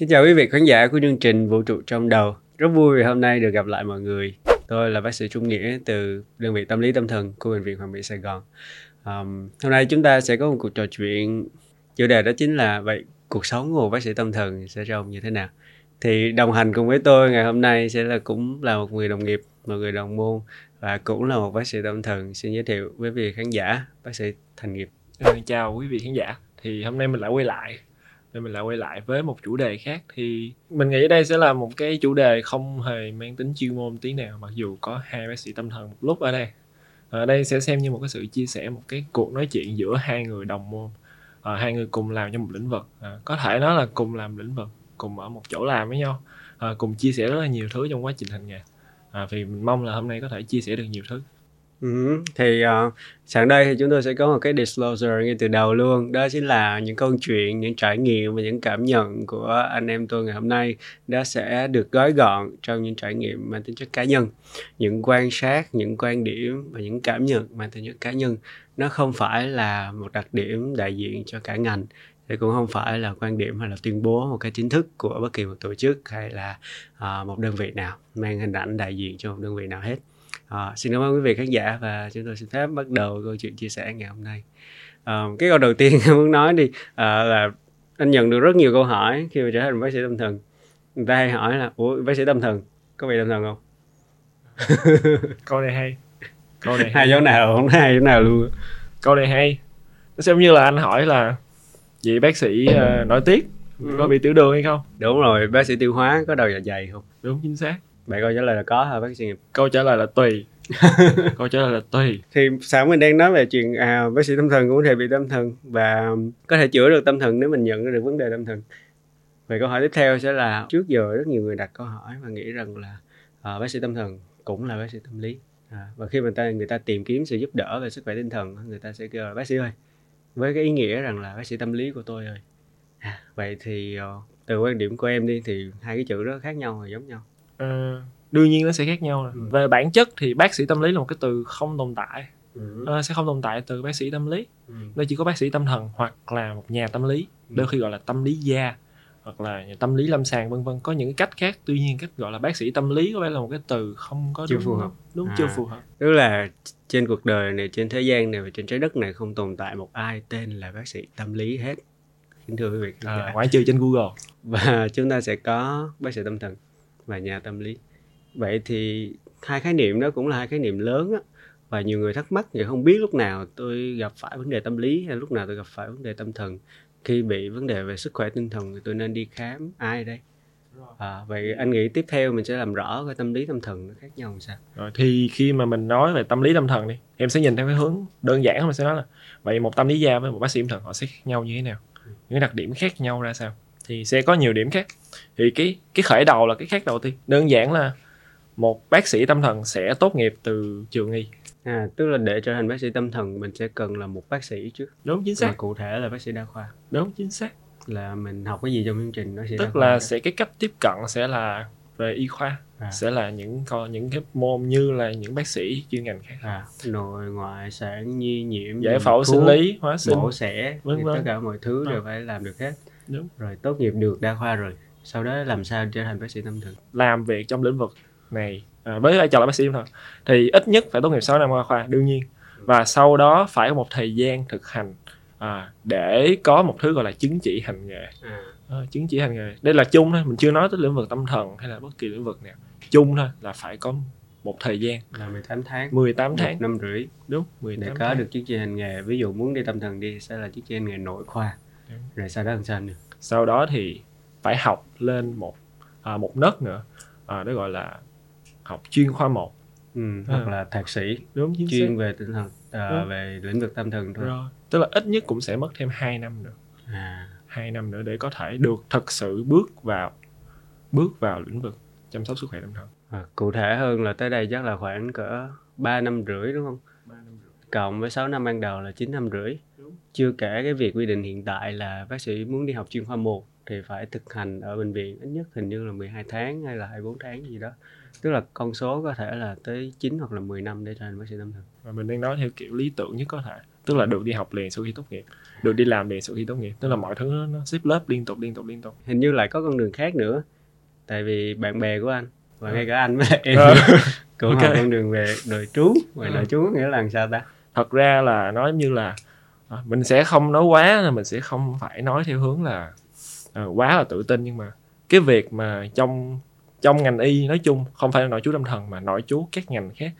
Xin chào quý vị khán giả của chương trình Vũ trụ trong đầu. Rất vui vì hôm nay được gặp lại mọi người. Tôi là bác sĩ Trung Nghĩa từ đơn vị tâm lý tâm thần của bệnh viện Hoàng Mỹ Sài Gòn. Um, hôm nay chúng ta sẽ có một cuộc trò chuyện chủ đề đó chính là vậy cuộc sống của một bác sĩ tâm thần sẽ trông như thế nào. Thì đồng hành cùng với tôi ngày hôm nay sẽ là cũng là một người đồng nghiệp, một người đồng môn và cũng là một bác sĩ tâm thần. Xin giới thiệu với quý vị khán giả bác sĩ Thành Nghiệp. Ừ, chào quý vị khán giả. Thì hôm nay mình lại quay lại nên mình lại quay lại với một chủ đề khác thì mình nghĩ đây sẽ là một cái chủ đề không hề mang tính chuyên môn tí nào mặc dù có hai bác sĩ tâm thần một lúc ở đây. Ở đây sẽ xem như một cái sự chia sẻ một cái cuộc nói chuyện giữa hai người đồng môn à, hai người cùng làm trong một lĩnh vực. À, có thể nói là cùng làm lĩnh vực cùng ở một chỗ làm với nhau à, cùng chia sẻ rất là nhiều thứ trong quá trình hành nghề. À, vì mình mong là hôm nay có thể chia sẻ được nhiều thứ. Ừ, thì uh, sẵn đây thì chúng tôi sẽ có một cái disclosure ngay từ đầu luôn. Đó chính là những câu chuyện những trải nghiệm và những cảm nhận của anh em tôi ngày hôm nay đó sẽ được gói gọn trong những trải nghiệm mang tính chất cá nhân. Những quan sát những quan điểm và những cảm nhận mang tính chất cá nhân. Nó không phải là một đặc điểm đại diện cho cả ngành. Thì cũng không phải là quan điểm hay là tuyên bố một cái chính thức của bất kỳ một tổ chức hay là uh, một đơn vị nào mang hình ảnh đại diện cho một đơn vị nào hết. À, xin cảm ơn quý vị khán giả và chúng tôi xin phép bắt đầu câu chuyện chia sẻ ngày hôm nay. À, cái câu đầu tiên muốn nói đi à, là anh nhận được rất nhiều câu hỏi khi mà trở thành bác sĩ tâm thần. Người ta hay hỏi là ủa bác sĩ tâm thần có bị tâm thần không? câu này hay. Câu này hay. hai chỗ nào không hay chỗ nào luôn. Câu này hay. Nó giống như là anh hỏi là vậy bác sĩ uh, nói tiếc ừ. có bị tiểu đường hay không? Đúng rồi, bác sĩ tiêu hóa có đầu dạ dày không? Đúng chính xác bạn câu trả lời là có hả bác sĩ nghiệp? Câu trả lời là tùy. Câu trả lời là tùy. Thì sao mình đang nói về chuyện à, bác sĩ tâm thần cũng có thể bị tâm thần và có thể chữa được tâm thần nếu mình nhận được vấn đề tâm thần. Về câu hỏi tiếp theo sẽ là trước giờ rất nhiều người đặt câu hỏi và nghĩ rằng là à, bác sĩ tâm thần cũng là bác sĩ tâm lý. À, và khi người ta người ta tìm kiếm sự giúp đỡ về sức khỏe tinh thần người ta sẽ kêu là bác sĩ ơi với cái ý nghĩa rằng là bác sĩ tâm lý của tôi ơi. À, vậy thì uh, từ quan điểm của em đi thì hai cái chữ đó khác nhau hay giống nhau uh, đương nhiên nó sẽ khác nhau ừ. về bản chất thì bác sĩ tâm lý là một cái từ không tồn tại. Ừ. uh, sẽ không tồn tại từ bác sĩ tâm lý. Ừ. nó chỉ có bác sĩ tâm thần hoặc là một nhà tâm lý ừ. đôi khi gọi là tâm lý gia hoặc là tâm lý lâm sàng vân vân. Có những cách khác tuy nhiên cách gọi là bác sĩ tâm lý có vẻ là một cái từ không có chưa đúng, phù hợp. đúng à. chưa phù hợp. Tức là trên cuộc đời này trên thế gian này và trên trái đất này không tồn tại một ai tên là bác sĩ tâm lý hết. Kính thưa quý vị à, ngoại trừ trên google. Và chúng ta sẽ có bác sĩ tâm thần và nhà tâm lý. Vậy thì hai khái niệm đó cũng là hai khái niệm lớn á và nhiều người thắc mắc thì không biết lúc nào tôi gặp phải vấn đề tâm lý hay lúc nào tôi gặp phải vấn đề tâm thần. Khi bị vấn đề về sức khỏe tinh thần thì tôi nên đi khám ai đây? À, vậy anh nghĩ tiếp theo mình sẽ làm rõ cái tâm lý tâm thần nó khác nhau làm sao? Rồi thì khi mà mình nói về tâm lý tâm thần đi em sẽ nhìn theo cái hướng đơn giản mình sẽ nói là vậy một tâm lý gia với một bác sĩ tâm thần họ sẽ khác nhau như thế nào? Những đặc điểm khác nhau ra sao thì sẽ có nhiều điểm khác. Thì cái cái khởi đầu là cái khác đầu tiên. Đơn giản là một bác sĩ tâm thần sẽ tốt nghiệp từ trường y. À tức là để trở thành bác sĩ tâm thần mình sẽ cần là một bác sĩ trước. Đúng chính xác. Mà cụ thể là bác sĩ đa khoa. Đúng chính xác. Là mình học cái gì trong chương trình bác sĩ tức là sẽ cái cách tiếp cận sẽ là về y khoa. À. sẽ là những con những cái môn như là những bác sĩ chuyên ngành khác. À, nội ngoại sản nhi nhiễm giải phẫu sinh lý hóa sinh mổ xẻ vân vân. tất cả mọi thứ đều phải làm được hết đúng. Rồi tốt nghiệp được đa khoa rồi. Sau đó làm sao trở thành bác sĩ tâm thần? Làm việc trong lĩnh vực này à, với vai trò là bác sĩ tâm thần thì ít nhất phải tốt nghiệp 6 năm khoa khoa đương nhiên. Và sau đó phải có một thời gian thực hành à, để có một thứ gọi là chứng chỉ hành nghề. À. À, chứng chỉ hành nghề. Đây là chung thôi mình chưa nói tới lĩnh vực tâm thần hay là bất kỳ lĩnh vực nào. Chung thôi là phải có một thời gian. Là 18 tháng. 18 tháng một năm rưỡi. Đúng 18 để có tháng. được chứng chỉ hành nghề. Ví dụ muốn đi tâm thần đi sẽ là chứng chỉ hành nghề nội khoa. Rồi sau đó làm sao nữa sau đó thì phải học lên một à, một nấc nữa à, đó gọi là học chuyên khoa một ừ, hoặc à. là thạc sĩ đúng chính chuyên xác. về tinh thần à, về lĩnh vực tâm thần thôi rồi tức là ít nhất cũng sẽ mất thêm 2 năm nữa à. 2 năm nữa để có thể được thật sự bước vào bước vào lĩnh vực chăm sóc sức khỏe tâm thần à, cụ thể hơn là tới đây chắc là khoảng cỡ 3 năm rưỡi đúng không 3 năm rưỡi. cộng với 6 năm ban đầu là 9 năm rưỡi. Chưa kể cái việc quy định hiện tại là bác sĩ muốn đi học chuyên khoa một thì phải thực hành ở bệnh viện ít nhất hình như là 12 tháng hay là 24 tháng gì đó tức là con số có thể là tới 9 hoặc là 10 năm để trở thành bác sĩ tâm thần và mình đang nói theo kiểu lý tưởng nhất có thể tức là được đi học liền sau khi tốt nghiệp được đi làm liền sau khi tốt nghiệp tức là mọi thứ nó, xếp lớp liên tục liên tục liên tục hình như lại có con đường khác nữa tại vì bạn bè của anh và Ừ. ngay cả anh với lại em Ờ. cũng Ok. học con đường về đời trú về Ừ. đời trú nghĩa là làm sao ta thật ra là nói như là à, mình sẽ không nói quá là mình sẽ không phải nói theo hướng là à, quá là tự tin nhưng mà cái việc mà trong trong ngành y nói chung không phải là nội chú tâm thần mà nội chú các ngành khác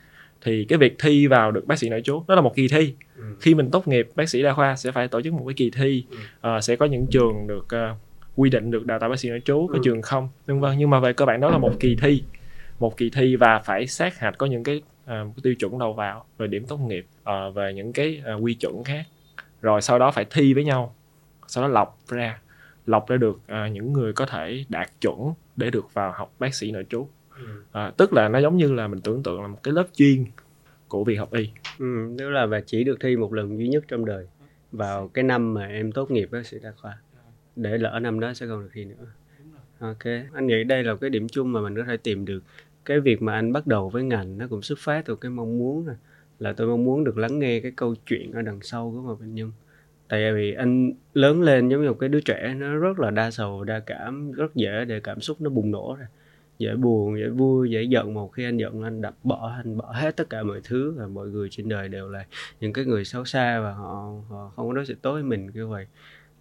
thì cái việc thi vào được bác sĩ nội chú đó là một kỳ thi Ừ. khi mình tốt nghiệp bác sĩ đa khoa sẽ phải tổ chức một cái kỳ thi Ừ. Ờ, sẽ có những trường được ờ, quy định được đào tạo bác sĩ nội trú có Ừ. trường không vân vân nhưng mà về cơ bản đó là một kỳ thi một kỳ thi và phải sát hạch có những cái, ờ, cái tiêu chuẩn đầu vào về điểm tốt nghiệp ờ, về những cái ờ, quy chuẩn khác rồi sau đó phải thi với nhau. Sau đó lọc ra lọc ra được ờ, những người có thể đạt chuẩn để được vào học bác sĩ nội trú. Ừ. Ờ, tức là nó giống như là mình tưởng tượng là một cái lớp chuyên của việc học y. Ừ, tức là và chỉ được thi một lần duy nhất trong đời. Vào cái năm mà em tốt nghiệp bác sĩ đa khoa. Để lỡ năm đó sẽ không được thi nữa. Ok anh nghĩ đây là cái điểm chung mà mình có thể tìm được. Cái việc mà anh bắt đầu với ngành nó cũng xuất phát từ cái mong muốn này là tôi mong muốn được lắng nghe cái câu chuyện ở đằng sau của một bệnh nhân. Tại vì anh lớn lên giống như một cái đứa trẻ, nó rất là đa sầu, đa cảm, rất dễ để cảm xúc nó bùng nổ ra. Dễ buồn, dễ vui, dễ giận. Một khi anh giận, anh đập bỏ, anh bỏ hết tất cả mọi thứ và mọi người trên đời đều là những cái người xấu xa và họ họ không có đối xử tốt với mình như vậy.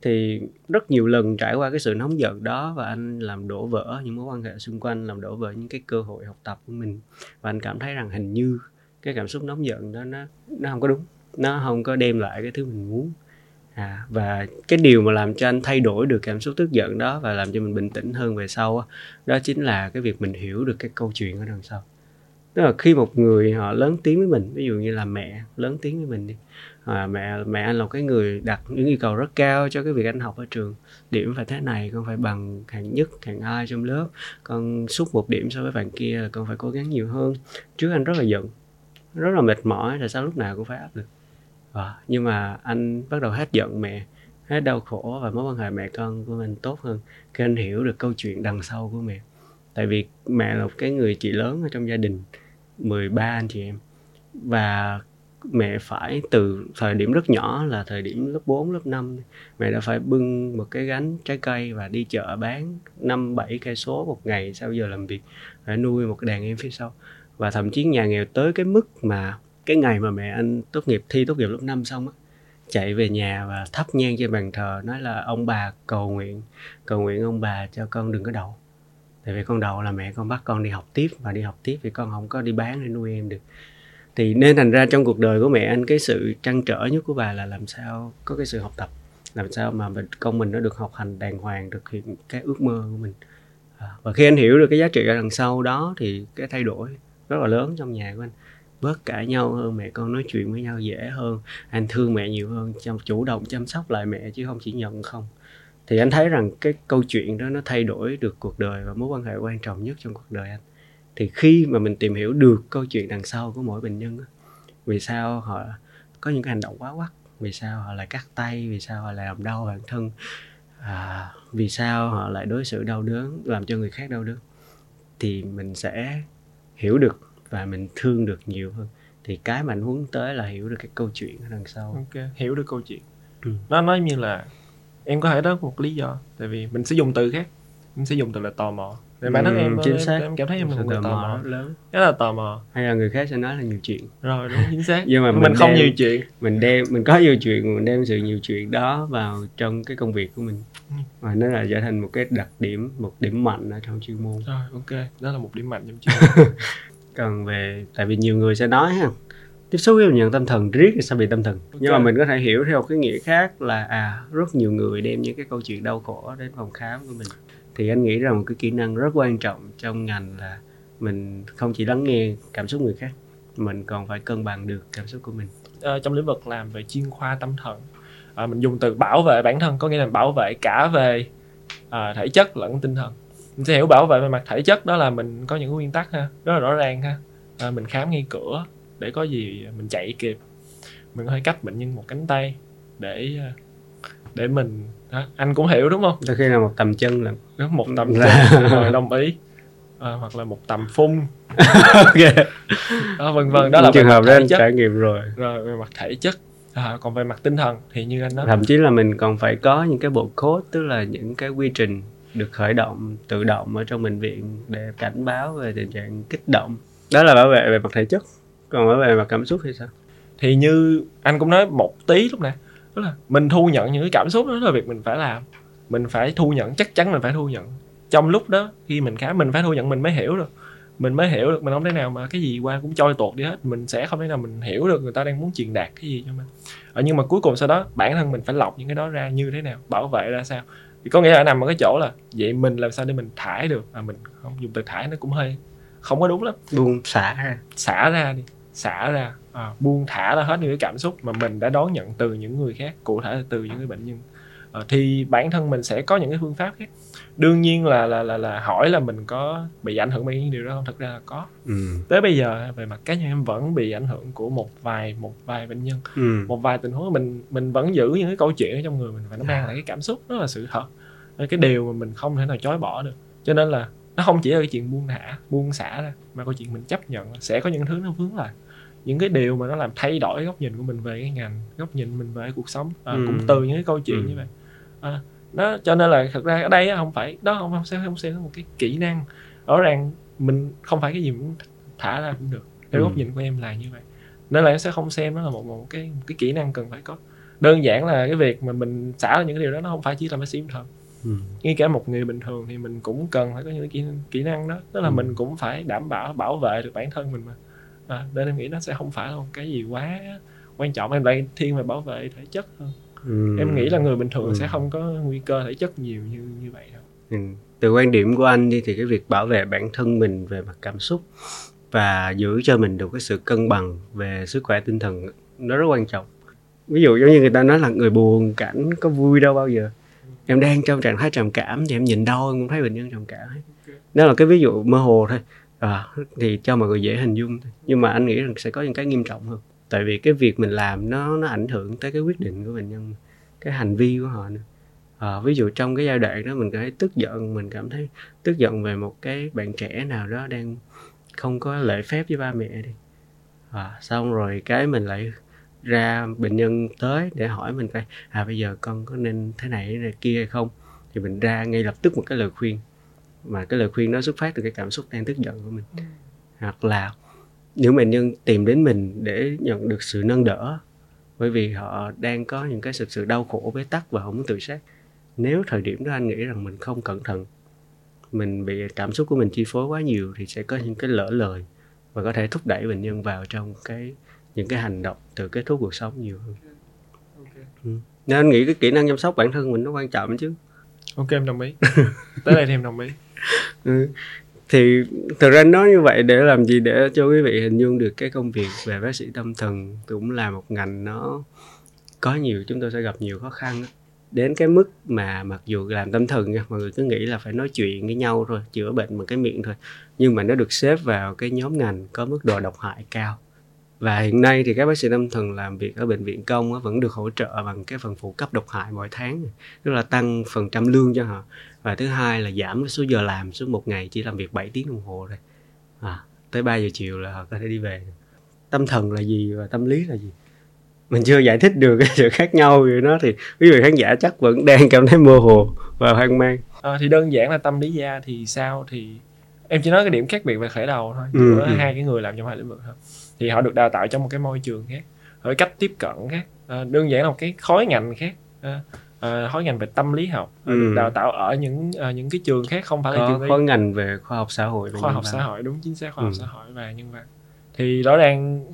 Thì rất nhiều lần trải qua cái sự nóng giận đó và anh làm đổ vỡ những mối quan hệ xung quanh, làm đổ vỡ những cái cơ hội học tập của mình. Và anh cảm thấy rằng hình như cái cảm xúc nóng giận đó nó nó không có đúng. Nó không có đem lại cái thứ mình muốn. À, và cái điều mà làm cho anh thay đổi được cảm xúc tức giận đó và làm cho mình bình tĩnh hơn về sau đó chính là cái việc mình hiểu được cái câu chuyện ở đằng sau. Tức là khi một người họ lớn tiếng với mình ví dụ như là mẹ lớn tiếng với mình đi à, mẹ mẹ anh là một cái người đặt những yêu cầu rất cao cho cái việc anh học ở trường. Điểm phải thế này con phải bằng hạng nhất hạng hai trong lớp. Con xúc một điểm so với bạn kia là con phải cố gắng nhiều hơn. Trước anh rất là giận rất là mệt mỏi tại sao lúc nào cũng phải áp lực. Và nhưng mà anh bắt đầu hết giận mẹ hết đau khổ và mối quan hệ mẹ con của mình tốt hơn khi anh hiểu được câu chuyện đằng sau của mẹ. Tại vì mẹ là một cái người chị lớn ở trong gia đình 13 anh chị em. Và mẹ phải từ thời điểm rất nhỏ là thời điểm lớp 4, lớp 5 mẹ đã phải bưng một cái gánh trái cây và đi chợ bán 5 7 cây số một ngày sau giờ làm việc phải nuôi một cái đàn em phía sau và thậm chí nhà nghèo tới cái mức mà cái ngày mà mẹ anh tốt nghiệp thi tốt nghiệp lớp 5 xong á chạy về nhà và thắp nhang trên bàn thờ nói là ông bà cầu nguyện cầu nguyện ông bà cho con đừng có đậu. Tại vì con đậu là mẹ con bắt con đi học tiếp và đi học tiếp vì con không có đi bán để nuôi em được. Thì nên thành ra trong cuộc đời của mẹ anh cái sự trăn trở nhất của bà là làm sao có cái sự học tập làm sao mà mình, con mình nó được học hành đàng hoàng thực hiện cái ước mơ của mình. À, và khi anh hiểu được cái giá trị ở đằng sau đó thì cái thay đổi rất là lớn trong nhà của anh. Bớt cãi nhau hơn mẹ con nói chuyện với nhau dễ hơn. Anh thương mẹ nhiều hơn chăm chủ động chăm sóc lại mẹ chứ không chỉ nhận không. Thì anh thấy rằng cái câu chuyện đó nó thay đổi được cuộc đời và mối quan hệ quan trọng nhất trong cuộc đời anh. Thì khi mà mình tìm hiểu được câu chuyện đằng sau của mỗi bệnh nhân vì sao họ có những cái hành động quá quắt vì sao họ lại cắt tay vì sao họ lại làm đau bản thân à, vì sao họ lại đối xử đau đớn làm cho người khác đau đớn thì mình sẽ hiểu được và mình thương được nhiều hơn. Thì cái mà anh hướng tới là hiểu được cái câu chuyện ở đằng sau. Ok hiểu được câu chuyện. Ừ. nó nói như là em có thể đó một lý do tại vì mình sẽ dùng từ khác em sẽ dùng từ là tò mò thì bản thân Ừ, em chính xác. em cảm thấy em là một người tò tò mò lớn. Rất là tò mò. Hay là người khác sẽ nói là nhiều chuyện. Rồi đúng chính xác. Nhưng mà mình, mình không đang- nhiều chuyện. mình đem mình có nhiều chuyện mình đem sự nhiều chuyện đó vào trong cái công việc của mình. Ừ. và nó là trở thành một cái đặc điểm một điểm mạnh ở trong chuyên môn. Rồi ok. Đó là một điểm mạnh trong chuyên còn về tại vì nhiều người sẽ nói ha tiếp xúc với bệnh nhân tâm thần riết thì sao bị tâm thần. Nhưng mà mình có thể hiểu theo cái nghĩa khác là à rất nhiều người đem những cái câu chuyện đau khổ đến phòng khám của mình thì anh nghĩ rằng một cái kỹ năng rất quan trọng trong ngành là mình không chỉ lắng nghe cảm xúc người khác mình còn phải cân bằng được cảm xúc của mình. À, trong lĩnh vực làm về chuyên khoa tâm thần à, mình dùng từ bảo vệ bản thân có nghĩa là bảo vệ cả về à, thể chất lẫn tinh thần. Mình sẽ hiểu bảo vệ về mặt thể chất đó là mình có những nguyên tắc ha rất là rõ ràng ha. À, mình khám ngay cửa để có gì mình chạy kịp. Mình có thể cách bệnh nhân một cánh tay để để mình đó, anh cũng hiểu đúng không? Đôi khi là một tầm chân là đó, một tầm Là- chân rồi đồng ý. Ờ, hoặc là một tầm phun. Ok. Đó vân vân. Đó là trường hợp đó anh chất. trải nghiệm rồi. Rồi về mặt thể chất. À, còn về mặt tinh thần thì như anh nói. Thậm chí là mình còn phải có những cái bộ code tức là những cái quy trình được khởi động tự động ở trong bệnh viện để cảnh báo về tình trạng kích động. Đó là bảo vệ về mặt thể chất. Còn bảo vệ về mặt cảm xúc thì sao? Thì như anh cũng nói một tí lúc nãy là mình thu nhận những cái cảm xúc đó là việc mình phải làm. Mình phải thu nhận chắc chắn mình phải thu nhận. Trong lúc đó khi mình khám mình phải thu nhận mình mới hiểu được. Mình mới hiểu được mình không thể nào mà cái gì qua cũng trôi tuột đi hết. Mình sẽ không thể nào mình hiểu được người ta đang muốn truyền đạt cái gì cho mình. Ờ, nhưng mà cuối cùng sau đó bản thân mình phải lọc những cái đó ra như thế nào bảo vệ ra sao. Thì có nghĩa là nằm ở cái chỗ là vậy mình làm sao để mình thải được? À mình không dùng từ thải nó cũng hơi không có đúng lắm. Buông xả ra xả ra đi xả ra à, buông thả ra hết những cái cảm xúc mà mình đã đón nhận từ những người khác cụ thể là từ những cái bệnh nhân. Ờ, thì bản thân mình sẽ có những cái phương pháp khác. Đương nhiên là là là là hỏi là mình có bị ảnh hưởng bởi những điều đó không? Thật ra là có. Ừ. tới bây giờ về mặt cá nhân em vẫn bị ảnh hưởng của một vài một vài bệnh nhân. Ừ. một vài tình huống mình mình vẫn giữ những cái câu chuyện ở trong người mình và nó mang lại cái cảm xúc đó là sự thật. Cái điều mà mình không thể nào chối bỏ được. Cho nên là nó không chỉ là cái chuyện buông thả buông xả ra mà câu chuyện mình chấp nhận. Sẽ có những thứ nó vướng lại. Những cái điều mà nó làm thay đổi góc nhìn của mình về cái ngành góc nhìn mình về cuộc sống. À, Ừ. cũng từ những cái câu chuyện Ừ. như vậy. À, nó cho nên là thật ra ở đây không phải đó không không xem không xem nó một cái kỹ năng. Rõ ràng mình không phải cái gì muốn thả ra cũng được. Theo Ừ. góc nhìn của em là như vậy. Nên là em sẽ không xem nó là một một cái một cái kỹ năng cần phải có. Đơn giản là cái việc mà mình xả ra những cái điều đó nó không phải chỉ là bác sĩ thật Ừ. ngay cả một người bình thường thì mình cũng cần phải có những kỹ, kỹ năng đó tức là Ừ. mình cũng phải đảm bảo bảo vệ được bản thân mình mà à, nên em nghĩ nó sẽ không phải là một cái gì quá quan trọng em lại thiên về bảo vệ thể chất hơn Ừ. em nghĩ là người bình thường Ừ. sẽ không có nguy cơ thể chất nhiều như như vậy đâu Ừ. từ quan điểm của anh đi thì cái việc bảo vệ bản thân mình về mặt cảm xúc và giữ cho mình được cái sự cân bằng về sức khỏe tinh thần nó rất quan trọng ví dụ giống như người ta nói là người buồn cảnh có vui đâu bao giờ em đang trong trạng thái trầm cảm thì em nhìn đâu em cũng thấy bệnh nhân trầm cảm okay. đó là cái ví dụ mơ hồ thôi. À, thì cho mọi người dễ hình dung thôi. Nhưng mà anh nghĩ rằng sẽ có những cái nghiêm trọng hơn. Tại vì cái việc mình làm nó nó ảnh hưởng tới cái quyết định của bệnh nhân cái hành vi của họ nữa. À, ví dụ trong cái giai đoạn đó mình cảm thấy tức giận mình cảm thấy tức giận về một cái bạn trẻ nào đó đang không có lễ phép với ba mẹ đi. À, xong rồi cái mình lại ra bệnh nhân tới để hỏi mình coi à bây giờ con có nên thế này thế này kia hay không? Thì mình ra ngay lập tức một cái lời khuyên. Mà cái lời khuyên đó xuất phát từ cái cảm xúc đang tức giận của mình. Hoặc là những bệnh nhân tìm đến mình để nhận được sự nâng đỡ bởi vì họ đang có những cái sự, sự đau khổ bế tắc và không muốn tự sát. Nếu thời điểm đó anh nghĩ rằng mình không cẩn thận mình bị cảm xúc của mình chi phối quá nhiều thì sẽ có những cái lỡ lời và có thể thúc đẩy bệnh nhân vào trong cái những cái hành động từ kết thúc cuộc sống nhiều hơn. Nên anh nghĩ cái kỹ năng chăm sóc bản thân mình nó quan trọng chứ. Ok em đồng ý. Tới đây thì em đồng ý. Ừ. thì thực ra nói như vậy để làm gì? Để cho quý vị hình dung được cái công việc về bác sĩ tâm thần cũng là một ngành nó có nhiều chúng tôi sẽ gặp nhiều khó khăn á. đến cái mức mà mặc dù làm tâm thần nha mọi người cứ nghĩ là phải nói chuyện với nhau thôi chữa bệnh bằng cái miệng thôi nhưng mà nó được xếp vào cái nhóm ngành có mức độ độc hại cao và hiện nay thì các bác sĩ tâm thần làm việc ở bệnh viện công vẫn được hỗ trợ bằng cái phần phụ cấp độc hại mỗi tháng tức là tăng phần trăm lương cho họ. Và thứ hai là giảm cái số giờ làm xuống một ngày chỉ làm việc 7 tiếng đồng hồ thôi. À, tới 3 giờ chiều là họ có thể đi về. Tâm thần là gì và tâm lý là gì? Mình chưa giải thích được cái sự khác nhau về nó thì quý vị khán giả chắc vẫn đang cảm thấy mơ hồ và hoang mang. À, thì đơn giản là tâm lý gia thì sao thì em chỉ nói cái điểm khác biệt về khởi đầu thôi Ừ, giữa ừ. hai cái người làm trong hai lĩnh vực thôi thì họ được đào tạo trong một cái môi trường khác ở cách tiếp cận khác à, đơn giản là một cái khối ngành khác à, à, khối ngành về tâm lý học à, được Ừ. đào tạo ở những à, những cái trường khác không phải là có trường khối ngành về khoa học xã hội khoa học xã hội đúng chính xác khoa học Ừ. xã hội và nhân văn thì rõ ràng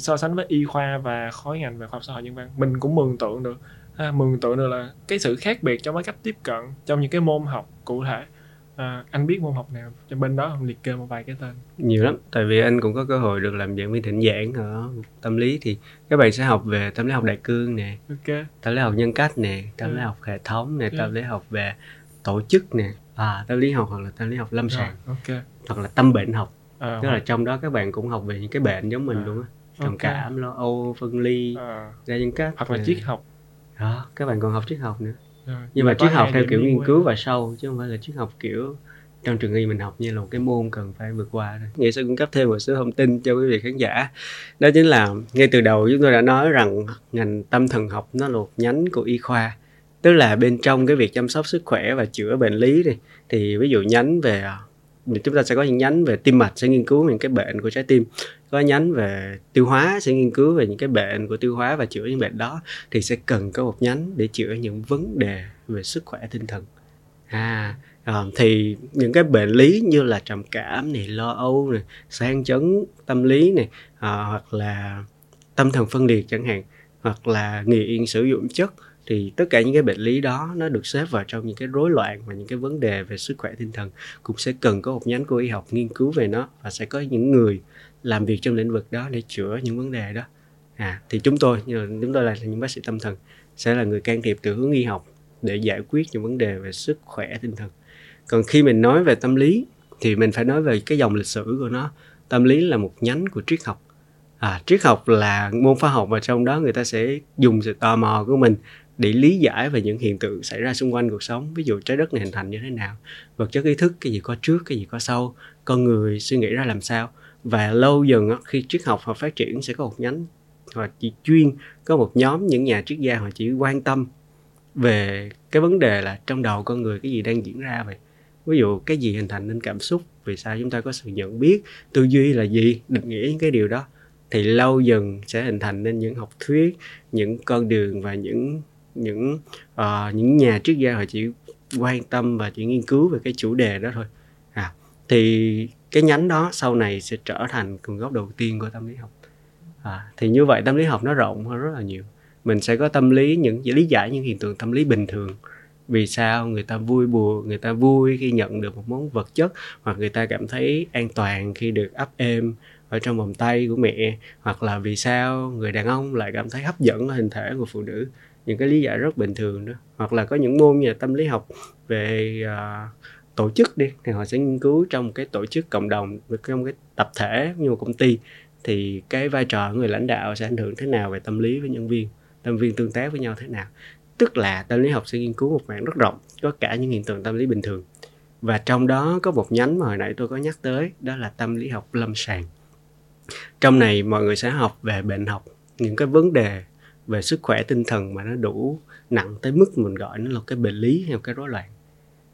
so sánh với y khoa và khối ngành về khoa học xã hội nhân văn mình cũng mường tượng được ha, mường tượng được là cái sự khác biệt trong cái cách tiếp cận trong những cái môn học cụ thể à, anh biết môn học nào trong bên đó không? Liệt kê một vài cái tên. Nhiều lắm tại vì anh cũng có cơ hội được làm giảng viên thỉnh giảng ở tâm lý thì các bạn sẽ học về tâm lý học đại cương nè ok. tâm lý học nhân cách nè tâm lý Ừ. học hệ thống nè tâm lý học về tổ chức nè à, tâm lý học hoặc là tâm lý học lâm rồi, sàng ok. hoặc là tâm bệnh học. À, tức là trong đó các bạn cũng học về những cái bệnh giống mình À, luôn á trầm ok. cảm lo âu phân ly à, đa nhân cách hoặc là triết học. Đó các bạn còn học triết học nữa Rồi, nhưng mà triết học theo kiểu nghiên cứu và sâu chứ không phải là triết học kiểu trong trường y mình học như là một cái môn cần phải vượt qua thôi. Nghĩa sẽ cung cấp thêm một số thông tin cho quý vị khán giả. Đó chính là ngay từ đầu chúng tôi đã nói rằng ngành tâm thần học nó là một nhánh của y khoa. Tức là bên trong cái việc chăm sóc sức khỏe và chữa bệnh lý này thì ví dụ nhánh về thì chúng ta sẽ có những nhánh về tim mạch sẽ nghiên cứu những cái bệnh của trái tim. Có nhánh về tiêu hóa sẽ nghiên cứu về những cái bệnh của tiêu hóa và chữa những bệnh đó. Thì sẽ cần có một nhánh để chữa những vấn đề về sức khỏe tinh thần. À thì những cái bệnh lý như là trầm cảm này lo âu này sang chấn tâm lý này à, hoặc là tâm thần phân liệt chẳng hạn hoặc là nghiện sử dụng chất thì tất cả những cái bệnh lý đó nó được xếp vào trong những cái rối loạn và những cái vấn đề về sức khỏe tinh thần cũng sẽ cần có một nhánh của y học nghiên cứu về nó và sẽ có những người làm việc trong lĩnh vực đó để chữa những vấn đề đó. À thì chúng tôi như là chúng tôi là những bác sĩ tâm thần sẽ là người can thiệp từ hướng y học để giải quyết những vấn đề về sức khỏe tinh thần. Còn khi mình nói về tâm lý thì mình phải nói về cái dòng lịch sử của nó. Tâm lý là một nhánh của triết học. À, triết học là môn khoa học và trong đó người ta sẽ dùng sự tò mò của mình để lý giải về những hiện tượng xảy ra xung quanh cuộc sống. Ví dụ trái đất này hình thành như thế nào, vật chất ý thức, cái gì có trước, cái gì có sau, con người suy nghĩ ra làm sao. Và lâu dần khi triết học họ phát triển sẽ có một nhánh, họ chỉ chuyên có một nhóm, những nhà triết gia họ chỉ quan tâm về cái vấn đề là trong đầu con người cái gì đang diễn ra vậy. Ví dụ cái gì hình thành nên cảm xúc, vì sao chúng ta có sự nhận biết, tư duy là gì, định nghĩa những cái điều đó. Thì lâu dần sẽ hình thành nên những học thuyết, những con đường và những những uh, những nhà triết gia họ chỉ quan tâm và chỉ nghiên cứu về cái chủ đề đó thôi. À thì cái nhánh đó sau này sẽ trở thành nguồn gốc đầu tiên của tâm lý học. À, thì như vậy tâm lý học nó rộng hơn rất là nhiều. Mình sẽ có tâm lý những lý giải những hiện tượng tâm lý bình thường. Vì sao người ta vui buồn người ta vui khi nhận được một món vật chất hoặc người ta cảm thấy an toàn khi được ấp êm ở trong vòng tay của mẹ hoặc là vì sao người đàn ông lại cảm thấy hấp dẫn hình thể của phụ nữ những cái lý giải rất bình thường đó. Hoặc là có những môn như là tâm lý học về uh, tổ chức đi thì họ sẽ nghiên cứu trong cái tổ chức cộng đồng trong cái tập thể như một công ty thì cái vai trò người lãnh đạo sẽ ảnh hưởng thế nào về tâm lý với nhân viên tâm viên tương tác với nhau thế nào. Tức là tâm lý học sẽ nghiên cứu một mảng rất rộng có cả những hiện tượng tâm lý bình thường. Và trong đó có một nhánh mà hồi nãy tôi có nhắc tới đó là tâm lý học lâm sàng. Trong này mọi người sẽ học về bệnh học những cái vấn đề về sức khỏe tinh thần mà nó đủ nặng tới mức mình gọi nó là cái bệnh lý hay cái rối loạn.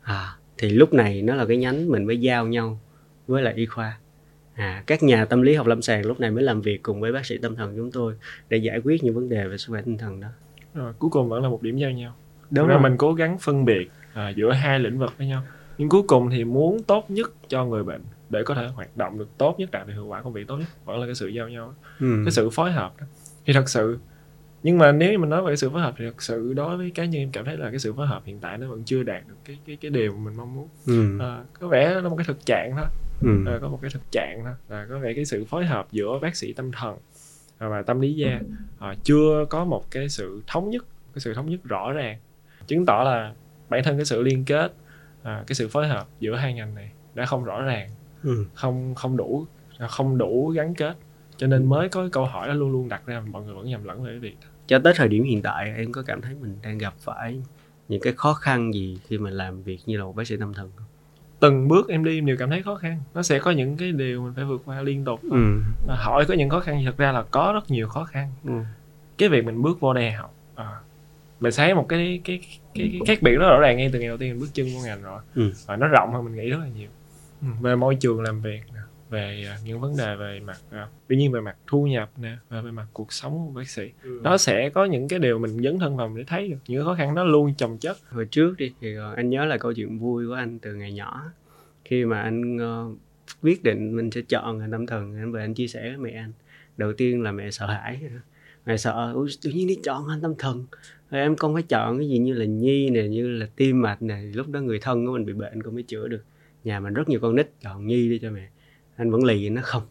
À, thì lúc này nó là cái nhánh mình mới giao nhau với lại y khoa. À, các nhà tâm lý học lâm sàng lúc này mới làm việc cùng với bác sĩ tâm thần chúng tôi để giải quyết những vấn đề về sức khỏe tinh thần đó. Rồi cuối cùng vẫn là một điểm giao nhau. Đúng rồi. mình cố gắng phân biệt à, giữa hai lĩnh vực với nhau. Nhưng cuối cùng thì muốn tốt nhất cho người bệnh để có thể hoạt động được tốt nhất đạt được hiệu quả công việc tốt nhất vẫn là cái sự giao nhau. Ừ. cái sự phối hợp đó. Thì thật sự nhưng mà nếu như mình nói về sự phối hợp thì thật sự đối với cá nhân em cảm thấy là cái sự phối hợp hiện tại nó vẫn chưa đạt được cái cái cái điều mà mình mong muốn Ừ. à, có vẻ nó một cái thực trạng thôi Ừ. à, có một cái thực trạng thôi là có vẻ cái sự phối hợp giữa bác sĩ tâm thần à, và tâm lý gia à, chưa có một cái sự thống nhất cái sự thống nhất rõ ràng chứng tỏ là bản thân cái sự liên kết à, cái sự phối hợp giữa hai ngành này đã không rõ ràng Ừ. không không đủ không đủ gắn kết cho nên mới có cái câu hỏi đó luôn luôn đặt ra mà mọi người vẫn nhầm lẫn về cái việc đó. Cho tới thời điểm hiện tại em có cảm thấy mình đang gặp phải những cái khó khăn gì khi mà làm việc như là một bác sĩ tâm thần không? từng bước em đi em đều cảm thấy khó khăn nó sẽ có những cái điều mình phải vượt qua liên tục Ừ. Mà hỏi có những khó khăn thì thật ra là có rất nhiều khó khăn Ừ. cái việc mình bước vô đây học à, mình thấy một cái cái, cái cái khác biệt rất rõ ràng ngay từ ngày đầu tiên mình bước chân vô ngành rồi Ừ. và nó rộng hơn mình nghĩ rất là nhiều ừ, về môi trường làm việc nè về à, những vấn đề về mặt à, tuy nhiên về mặt thu nhập nè và về mặt cuộc sống của bác sĩ. Nó sẽ có những cái điều mình dấn thân vào mình để thấy được. Những khó khăn nó luôn chồng chất. Hồi trước đi thì ờ, anh nhớ là câu chuyện vui của anh từ ngày nhỏ. Khi mà anh ờ, quyết định mình sẽ chọn ngành tâm thần anh về anh chia sẻ với mẹ anh. Đầu tiên là mẹ sợ hãi. Mẹ sợ "Ủa, tự nhiên đi chọn ngành tâm thần. Rồi em con phải chọn cái gì như là nhi nè như là tim mạch nè. Lúc đó người thân của mình bị bệnh con mới chữa được. Nhà mình rất nhiều con nít chọn nhi đi cho mẹ anh vẫn lì nó không.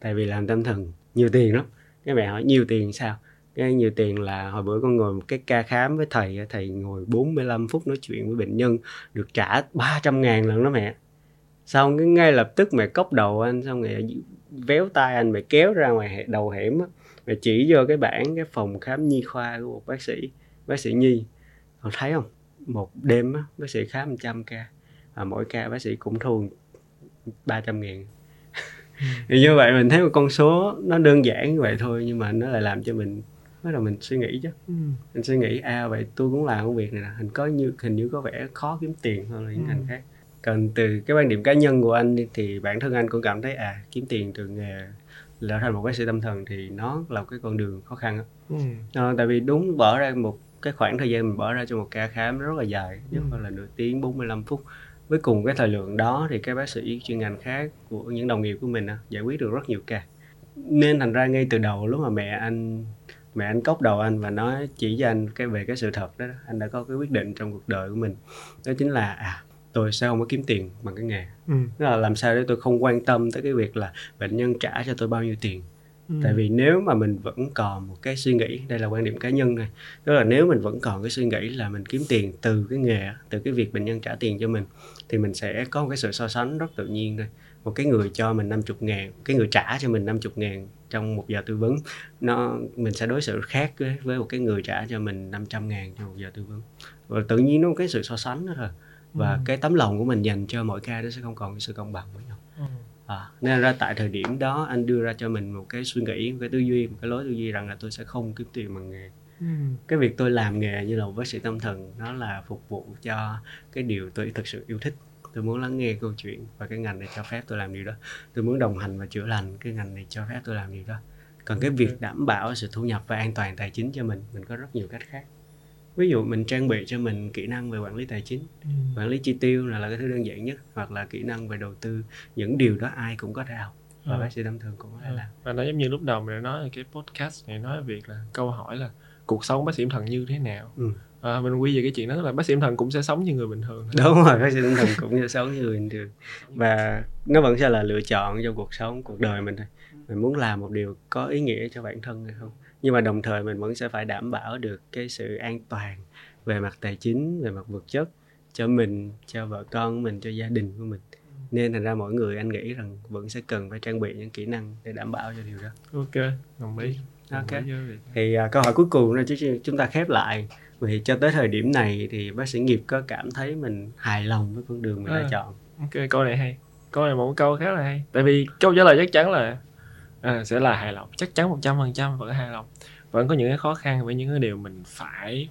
Tại vì làm tâm thần nhiều tiền lắm. Cái mẹ hỏi nhiều tiền sao? Cái nhiều tiền là hồi bữa con ngồi một cái ca khám với thầy thầy ngồi 45 phút nói chuyện với bệnh nhân được trả 300 ngàn lần đó mẹ. Xong cái ngay lập tức mẹ cốc đầu anh xong mẹ véo tay anh mẹ kéo ra ngoài đầu hẻm á. Mẹ chỉ vô cái bảng cái phòng khám nhi khoa của một bác sĩ bác sĩ nhi. Còn thấy không? Một đêm á, bác sĩ khám 100 ca và mỗi ca bác sĩ cũng thu 300 ngàn thì như vậy mình thấy một con số nó đơn giản như vậy thôi nhưng mà nó lại làm cho mình bắt đầu mình suy nghĩ chứ ừ. mình suy nghĩ à vậy tôi cũng làm công việc này nè hình có như hình như có vẻ khó kiếm tiền hơn là những Ừ. ngành khác còn từ cái quan điểm cá nhân của anh thì bản thân anh cũng cảm thấy à kiếm tiền từ nghề trở thành một bác sĩ tâm thần thì nó là một cái con đường khó khăn á Ừ. Ờ, tại vì đúng bỏ ra một cái khoảng thời gian mình bỏ ra cho một ca khám rất là dài nhất Ừ. là nửa tiếng 45 phút với cùng cái thời lượng đó thì các bác sĩ chuyên ngành khác của những đồng nghiệp của mình á, giải quyết được rất nhiều ca. Nên thành ra ngay từ đầu lúc mà mẹ anh mẹ anh cốc đầu anh và nói chỉ cho anh cái về cái sự thật đó anh đã có cái quyết định trong cuộc đời của mình. Đó chính là à tôi sẽ không có kiếm tiền bằng cái nghề. Ừ. Tức là làm sao để tôi không quan tâm tới cái việc là bệnh nhân trả cho tôi bao nhiêu tiền Ừ. tại vì nếu mà mình vẫn còn một cái suy nghĩ đây là quan điểm cá nhân này tức là nếu mình vẫn còn cái suy nghĩ là mình kiếm tiền từ cái nghề từ cái việc bệnh nhân trả tiền cho mình thì mình sẽ có một cái sự so sánh rất tự nhiên thôi một cái người cho mình 50 ngàn cái người trả cho mình 50 ngàn trong một giờ tư vấn nó mình sẽ đối xử khác với, với một cái người trả cho mình 500 ngàn trong một giờ tư vấn và tự nhiên nó có cái sự so sánh đó thôi và Ừ. cái tấm lòng của mình dành cho mỗi ca nó sẽ không còn cái sự công bằng với nhau Ừ. À, nên ra tại thời điểm đó anh đưa ra cho mình một cái suy nghĩ, một cái tư duy, một cái lối tư duy rằng là tôi sẽ không kiếm tiền bằng nghề. Ừ. Cái việc tôi làm nghề như là một bác sĩ tâm thần nó là phục vụ cho cái điều tôi thực sự yêu thích. Tôi muốn lắng nghe câu chuyện và cái ngành này cho phép tôi làm điều đó. Tôi muốn đồng hành và chữa lành cái ngành này cho phép tôi làm điều đó. Còn cái việc đảm bảo sự thu nhập và an toàn tài chính cho mình, mình có rất nhiều cách khác. Ví dụ mình trang bị cho mình kỹ năng về quản lý tài chính Ừ. quản lý chi tiêu là, là cái thứ đơn giản nhất hoặc là kỹ năng về đầu tư những điều đó ai cũng có thể học và Ừ. bác sĩ tâm thần cũng có thể Ừ. làm và nó giống như lúc đầu mình đã nói cái podcast này nói về việc là câu hỏi là cuộc sống bác sĩ tâm thần như thế nào Ừ. à, mình quy về cái chuyện đó là bác sĩ tâm thần cũng sẽ sống như người bình thường đúng rồi bác sĩ tâm thần cũng như sống như người bình thường và nó vẫn sẽ là lựa chọn trong cuộc sống cuộc đời mình thôi mình muốn làm một điều có ý nghĩa cho bản thân hay không nhưng mà đồng thời mình vẫn sẽ phải đảm bảo được cái sự an toàn về mặt tài chính về mặt vật chất cho mình cho vợ con mình cho gia đình của mình. Nên thành ra mỗi người anh nghĩ rằng vẫn sẽ cần phải trang bị những kỹ năng để đảm bảo cho điều đó. Ok đồng ý. Đồng Ok. ý thì à, câu hỏi cuối cùng là chúng ta khép lại. Vì cho tới thời điểm này thì bác sĩ nghiệp có cảm thấy mình hài lòng với con đường mình đã À. chọn? Ok câu này hay. Câu này một câu khá là hay. Tại vì câu trả lời chắc chắn là à, sẽ là hài lòng. Chắc chắn một trăm phần trăm vẫn hài lòng. Vẫn có những cái khó khăn với những cái điều mình phải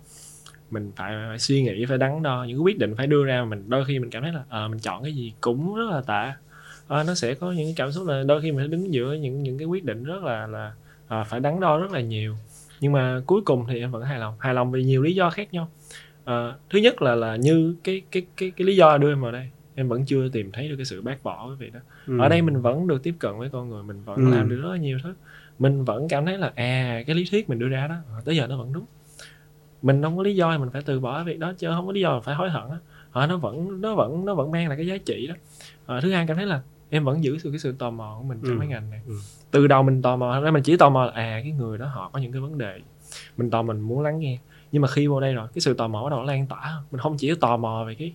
mình phải, phải suy nghĩ phải đắn đo những cái quyết định phải đưa ra mình đôi khi mình cảm thấy là à, mình chọn cái gì cũng rất là tệ. À, nó sẽ có những cái cảm xúc là đôi khi mình phải đứng giữa những những cái quyết định rất là là à, phải đắn đo rất là nhiều. Nhưng mà cuối cùng thì em vẫn hài lòng. Hài lòng vì nhiều lý do khác nhau. À, thứ nhất là là như cái cái cái cái lý do đưa em vào đây em vẫn chưa tìm thấy được cái sự bác bỏ với việc đó. Ừ. ở đây mình vẫn được tiếp cận với con người mình vẫn Ừ. làm được rất là nhiều thứ. Mình vẫn cảm thấy là à cái lý thuyết mình đưa ra đó ờ, tới giờ nó vẫn đúng. Mình không có lý do mình phải từ bỏ cái việc đó chứ không có lý do phải hối hận á. Ờ, nó vẫn nó vẫn nó vẫn mang lại cái giá trị đó. Ờ, thứ hai cảm thấy là em vẫn giữ sự cái sự tò mò của mình trong Ừ. cái ngành này. Ừ. từ đầu mình tò mò thật ra mình chỉ tò mò là à cái người đó họ có những cái vấn đề. Mình tò mình muốn lắng nghe. Nhưng mà khi vô đây rồi cái sự tò mò bắt đầu lan tỏa. Mình không chỉ tò mò về cái,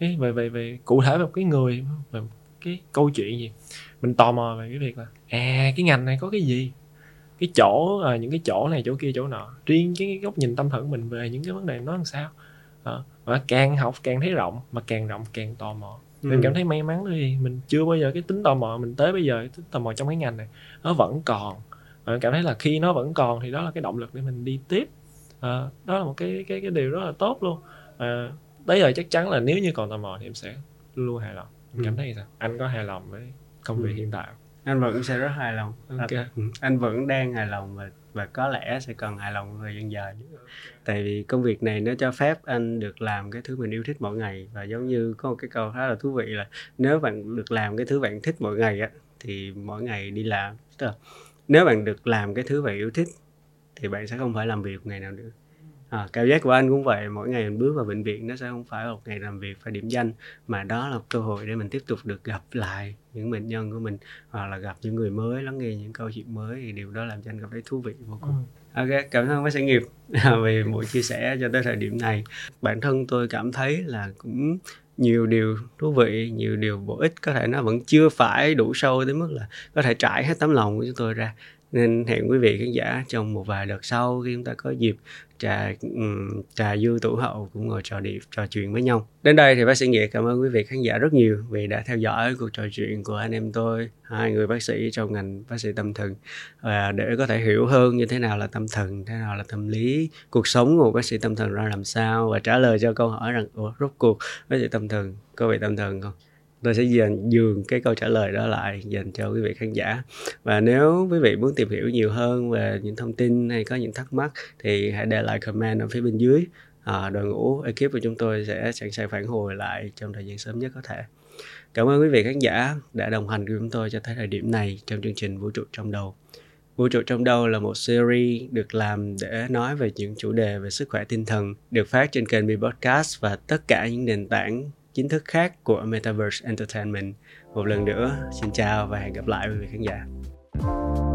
cái về về về cụ thể về một cái người về một cái câu chuyện gì mình tò mò về cái việc là à cái ngành này có cái gì? Cái chỗ à, những cái chỗ này chỗ kia chỗ nọ. Riêng cái góc nhìn tâm thần của mình về những cái vấn đề nó làm sao? Ờ, và càng học càng thấy rộng mà càng rộng càng tò mò. Ừ. mình cảm thấy may mắn vì mình chưa bao giờ cái tính tò mò mình tới bây giờ cái tính tò mò trong cái ngành này nó vẫn còn. Và mình cảm thấy là khi nó vẫn còn thì đó là cái động lực để mình đi tiếp. Ờ, đó là một cái cái cái điều rất là tốt luôn. À, tới giờ chắc chắn là nếu như còn tò mò thì em sẽ luôn luôn hài lòng em cảm Ừ. thấy sao anh có hài lòng với công việc Ừ. hiện tại không? anh vẫn sẽ rất hài lòng Ok. Ừ, anh vẫn đang hài lòng và và có lẽ sẽ còn hài lòng thời gian dài tại vì công việc này nó cho phép anh được làm cái thứ mình yêu thích mỗi ngày và giống như có một cái câu khá là thú vị là nếu bạn được làm cái thứ bạn thích mỗi ngày á thì mỗi ngày đi làm tức là nếu bạn được làm cái thứ bạn yêu thích thì bạn sẽ không phải làm việc ngày nào nữa à, cảm giác của anh cũng vậy mỗi ngày mình bước vào bệnh viện nó sẽ không phải là một ngày làm việc phải điểm danh mà đó là một cơ hội để mình tiếp tục được gặp lại những bệnh nhân của mình hoặc là gặp những người mới lắng nghe những câu chuyện mới thì điều đó làm cho anh cảm thấy thú vị vô cùng Ok, cảm ơn bác sĩ nghiệp vì buổi chia sẻ cho tới thời điểm này. Bản thân tôi cảm thấy là cũng nhiều điều thú vị, nhiều điều bổ ích có thể nó vẫn chưa phải đủ sâu tới mức là có thể trải hết tấm lòng của chúng tôi ra nên hẹn quý vị khán giả trong một vài đợt sau khi chúng ta có dịp trà um, trà dư tủ hậu cũng ngồi trò điệp trò chuyện với nhau. Đến đây thì bác sĩ nghĩa cảm ơn quý vị khán giả rất nhiều vì đã theo dõi cuộc trò chuyện của anh em tôi hai người bác sĩ trong ngành bác sĩ tâm thần. Và để có thể hiểu hơn như thế nào là tâm thần thế nào là tâm lý cuộc sống của bác sĩ tâm thần ra làm sao và trả lời cho câu hỏi rằng Ủa, rốt cuộc bác sĩ tâm thần có bị tâm thần không? Tôi sẽ dành dường cái câu trả lời đó lại dành cho quý vị khán giả. Và nếu quý vị muốn tìm hiểu nhiều hơn về những thông tin hay có những thắc mắc thì hãy để lại comment ở phía bên dưới. À, đội ngũ ekip của chúng tôi sẽ sẵn sàng phản hồi lại trong thời gian sớm nhất có thể. Cảm ơn quý vị khán giả đã đồng hành với chúng tôi cho tới thời điểm này trong chương trình vũ trụ trong đầu. Vũ trụ trong đầu là một series được làm để nói về những chủ đề về sức khỏe tinh thần, được phát trên kênh B Podcast và tất cả những nền tảng chính thức khác của Metaverse Entertainment. Một lần nữa, xin chào và hẹn gặp lại quý vị khán giả. thank you